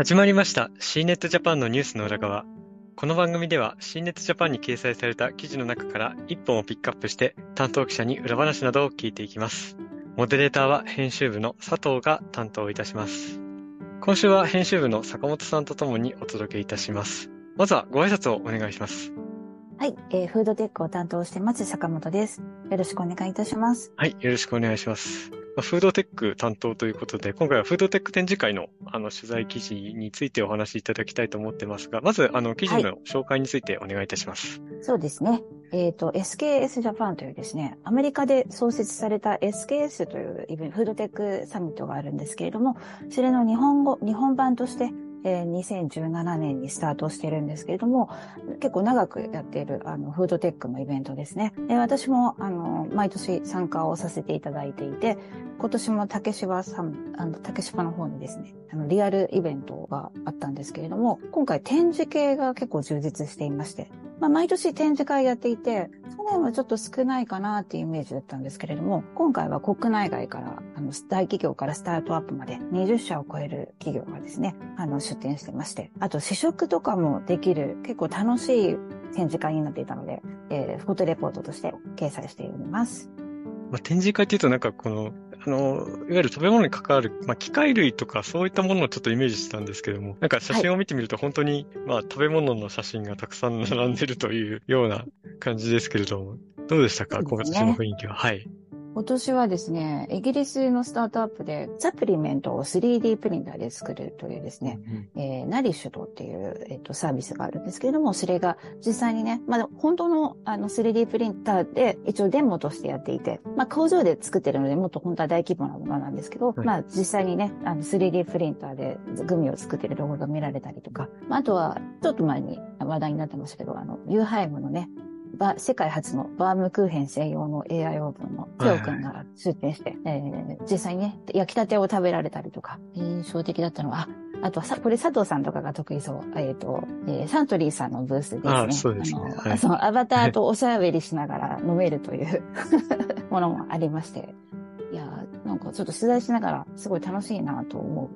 始まりました C ネットジャパンのニュースの裏側。この番組では C ネットジャパンに掲載された記事の中から一本をピックアップして担当記者に裏話などを聞いていきます。モデレーターは編集部の佐藤が担当いたします。今週は編集部の坂本さんとともにお届けいたします。まずはご挨拶をお願いします。はい、えー、フードテックを担当してます坂本です。よろしくお願いいたします。はい、よろしくお願いします。フードテック担当ということで、今回はフードテック展示会のあの取材記事についてお話しいただきたいと思ってますが、まずあの記事の紹介についてお願いいたします。はい、そうですね。えっ、ー、と、SKS ジャパンというですね、アメリカで創設された SKS というイベント、フードテックサミットがあるんですけれども、それの日本語、日本版としてえー、2017年にスタートしてるんですけれども、結構長くやっている、あの、フードテックのイベントですね。えー、私も、あの、毎年参加をさせていただいていて、今年も竹芝さん、あの、竹芝の方にですね、あの、リアルイベントがあったんですけれども、今回展示系が結構充実していまして、まあ、毎年展示会やっていて、去年はちょっと少ないかなっていうイメージだったんですけれども、今回は国内外から、あの、大企業からスタートアップまで20社を超える企業がですね、あの、出展してまして、あと試食とかもできる結構楽しい展示会になっていたので、えー、フォトレポートとして掲載しております。まあ、展示会っていうとなんかこの、あの、いわゆる食べ物に関わる、まあ、機械類とかそういったものをちょっとイメージしたんですけども、なんか写真を見てみると本当に、はい、まあ、食べ物の写真がたくさん並んでるというような感じですけれども、どうでしたか、ね、今年の雰囲気は。はい。今年はですね、イギリスのスタートアップでサプリメントを 3D プリンターで作るというですね、うん、えー、 Nourished っていう、えーと、サービスがあるんですけれども、それが実際にね、まだ本当のあの 3D プリンターで一応デモとしてやっていて、まあ工場で作ってるのでもっと本当は大規模なものなんですけど、はい、まあ実際にね、あの 3D プリンターでグミを作ってる動画が見られたりとか、まあ、あとはちょっと前に話題になってましたけど、あの、ユーハイムのね、世界初のバームクーヘン専用の AI オーブンのテオ君が出展して、はいはい、えー、実際にね、焼きたてを食べられたりとか、印象的だったのは、あとはさ、これ佐藤さんとかが得意そう。えっ、ー、と、えー、サントリーさんのブースですね。あそうですね。はい、そのアバターとおしゃべりしながら飲めるという ものもありまして。いやなんかちょっと取材しながらすごい楽しいなと思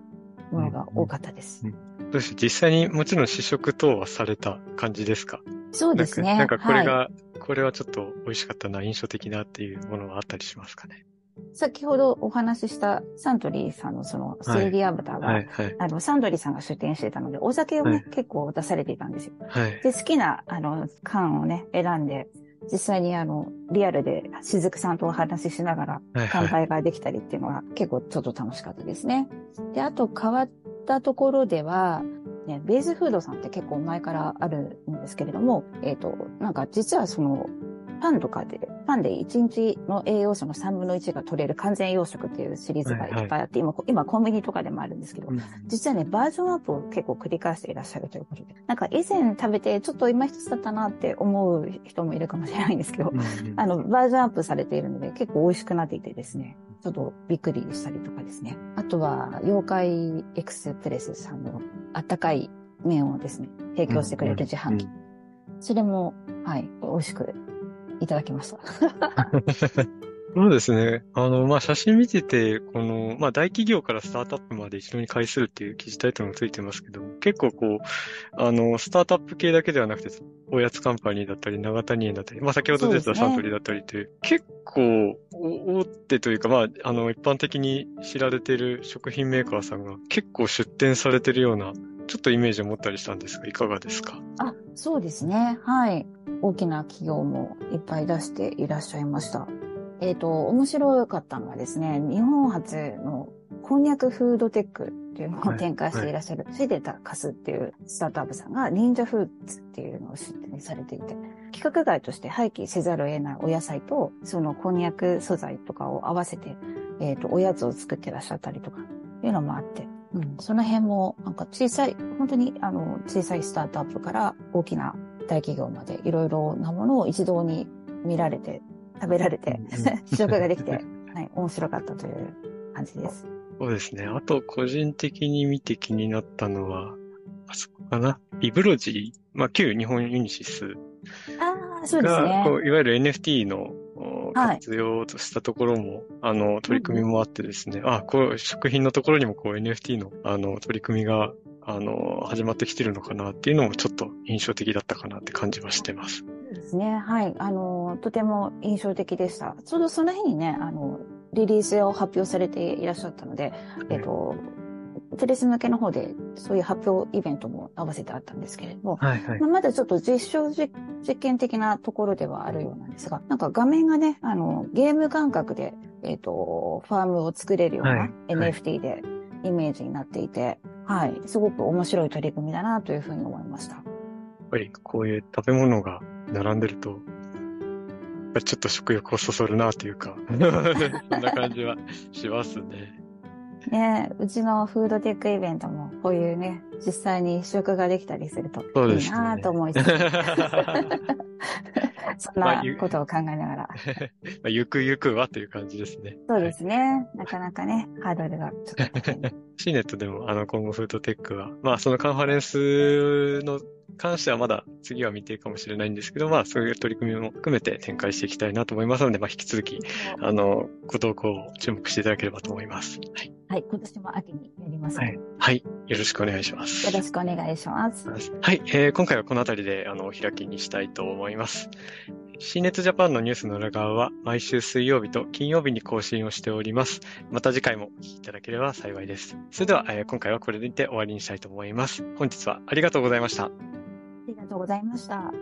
うものが多かったです。うんうん、どうして実際にもちろん試食等はされた感じですか？そうですね。なんかこれが、はい、これはちょっと美味しかったな、印象的なっていうものはあったりしますかね。先ほどお話ししたサントリーさんのその 3D アバターが、はいはいはい、あの、サントリーさんが出展してたので、お酒をね、はい、結構出されていたんですよ。はい、で、好きな、あの、缶をね、選んで、実際にあの、リアルで雫さんとお話ししながら乾杯ができたりっていうのは結構ちょっと楽しかったですね。で、あと変わったところでは、ね、ベースフードさんって結構前からあるんですけれども、えっ、ー、と、なんか実はその、パンとかで、パンで1日の栄養素の3分の1が取れる完全養殖っていうシリーズがいっぱいあって、はいはい、今、今コンビニとかでもあるんですけど、うん、実はね、バージョンアップを結構繰り返していらっしゃるということで、なんか以前食べてちょっと今一つだったなって思う人もいるかもしれないんですけど、うん、あの、バージョンアップされているので結構美味しくなっていてですね、ちょっとびっくりしたりとかですね。あとは、妖怪エクスプレスさんのあったかい麺をですね、提供してくれる自販機。それも、はい、美味しくいただきました。そうですね。あの、まあ、写真見てて、この、まあ、大企業からスタートアップまで一緒に会するっていう記事タイトルもついてますけど、結構こう、あの、スタートアップ系だけではなくて、おやつカンパニーだったり、長谷園だったり、まあ、先ほど出たサントリーだったりって、ね、結構、大手というか、まあ、あの、一般的に知られている食品メーカーさんが結構出展されてるようなちょっとイメージを持ったりしたんですが、いかがですか？あ、そうですね。はい。大きな企業もいっぱい出していらっしゃいました。えっ、ー、と、面白かったのはですね、日本初のこんにゃくフードテックっていうのを展開していらっしゃる、シデタカスっていうスタートアップさんが、忍者フーツっていうのを出展されていて、規格外として廃棄せざるを得ないお野菜と、そのこんにゃく素材とかを合わせて、えっ、ー、と、おやつを作ってらっしゃったりとか、いうのもあって、うん、その辺も、なんか小さい、本当にあの、小さいスタートアップから大きな大企業までいろいろなものを一堂に見られて、食べられて、試食ができて、はい、面白かったという感じです。そうですね。あと、個人的に見て気になったのは、あそこかな？ビブロジー、まあ、旧日本ユニシスああ、そうですね。いわゆる NFT の活用としたところも、はい、あの、取り組みもあってですね、うん、あ、こう、食品のところにもこう NFT の、あの、取り組みがあの、始まってきてるのかなっていうのもちょっと印象的だったかなって感じはしてます。ですね。はい。あの、とても印象的でした。ちょうどその日にね、あの、リリースを発表されていらっしゃったので、えっと、テレス向けの方でそういう発表イベントも合わせてあったんですけれども、はいはい、まあ、まだちょっと実証実験的なところではあるようなんですが、なんか画面がね、あの、ゲーム感覚で、えっ、ー、と、ファームを作れるような NFT でイメージになっていて、はい、はい、すごく面白い取り組みだなというふうに思いました。やっぱりこういう食べ物が並んでると、ちょっと食欲をそそるなというか そんな感じはしますね。ねうちのフードテックイベントも、こういうね、実際に試食ができたりすると、いいなと思いつつ。そんなことを考えながら。まあ、ゆくゆくはという感じですね。そうですね。はい、なかなかね、ハードルがちょっとシーネットでも、あの、今後フードテックは、まあ、そのカンファレンスの関してはまだ次は未定かもしれないんですけど、まあ、そういう取り組みも含めて展開していきたいなと思いますので、まあ、引き続き、あの、ご投稿を注目していただければと思います。はい。はい、今年も秋にやります、はい。はい。よろしくお願いします。よろしくお願いします。はい。えー、今回はこの辺りで、あの、お開きにしたいと思います。新熱ジャパンのニュースの裏側は毎週水曜日と金曜日に更新をしております。また次回もお聞きいただければ幸いです。それでは、えー、今回はこれで終わりにしたいと思います。本日はありがとうございました。ありがとうございました。